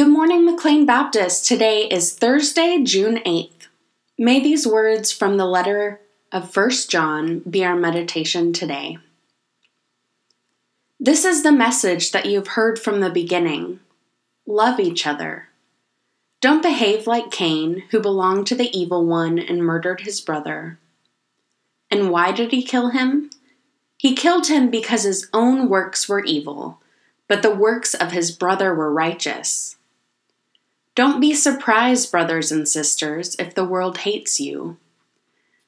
Good morning, McLean Baptist. Today is Thursday, June 8th. May these words from the letter of 1 John be our meditation today. This is the message that you've heard from the beginning love each other. Don't behave like Cain, who belonged to the evil one and murdered his brother. And why did he kill him? He killed him because his own works were evil, but the works of his brother were righteous. Don't be surprised, brothers and sisters, if the world hates you.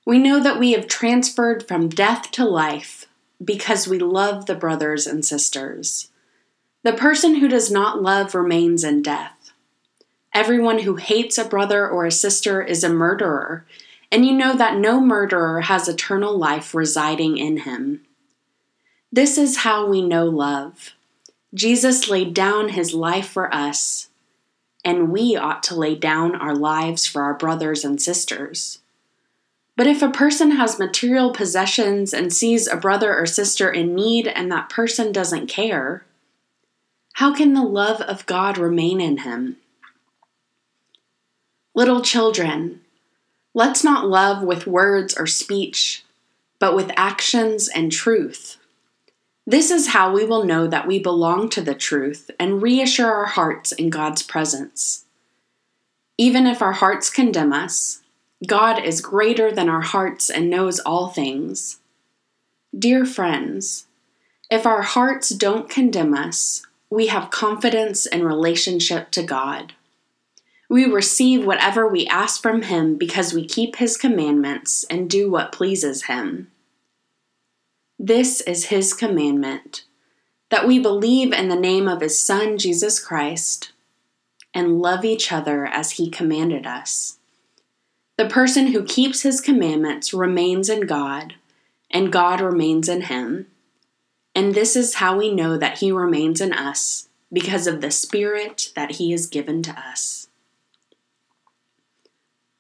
We know that we have transferred from death to life because we love the brothers and sisters. The person who does not love remains in death. Everyone who hates a brother or a sister is a murderer, and you know that no murderer has eternal life residing in him. This is how we know love. Jesus laid down his life for us and we ought to lay down our lives for our brothers and sisters. But if a person has material possessions and sees a brother or sister in need and that person doesn't care, how can the love of God remain in him? Little children, let's not love with words or speech, but with actions and truth. This is how we will know that we belong to the truth and reassure our hearts in God's presence. Even if our hearts condemn us, God is greater than our hearts and knows all things. Dear friends, if our hearts don't condemn us, we have confidence in relationship to God. We receive whatever we ask from Him because we keep His commandments and do what pleases Him. This is his commandment that we believe in the name of his Son, Jesus Christ, and love each other as he commanded us. The person who keeps his commandments remains in God, and God remains in him. And this is how we know that he remains in us because of the Spirit that he has given to us.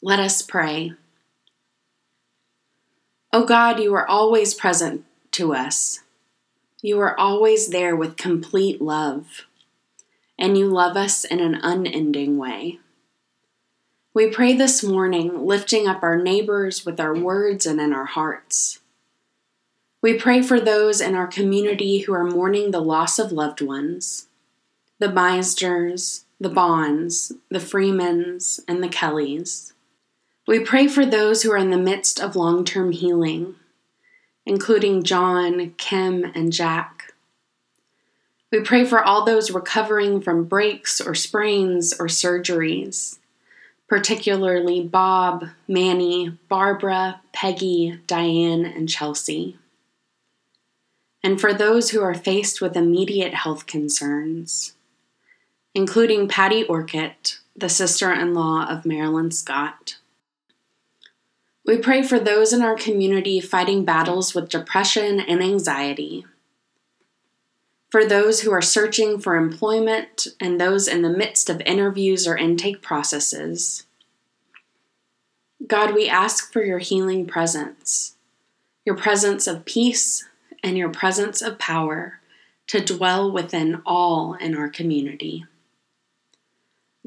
Let us pray. O God, you are always present to us. You are always there with complete love, and you love us in an unending way. We pray this morning, lifting up our neighbors with our words and in our hearts. We pray for those in our community who are mourning the loss of loved ones the Meisners, the Bonds, the Freemans, and the Kellys. We pray for those who are in the midst of long term healing including John, Kim, and Jack. We pray for all those recovering from breaks or sprains or surgeries, particularly Bob, Manny, Barbara, Peggy, Diane, and Chelsea. And for those who are faced with immediate health concerns, including Patty Orcutt, the sister in law of Marilyn Scott. We pray for those in our community fighting battles with depression and anxiety, for those who are searching for employment and those in the midst of interviews or intake processes. God, we ask for your healing presence, your presence of peace, and your presence of power to dwell within all in our community.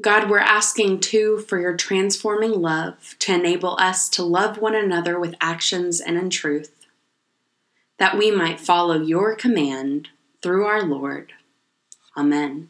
God, we're asking too for your transforming love to enable us to love one another with actions and in truth, that we might follow your command through our Lord. Amen.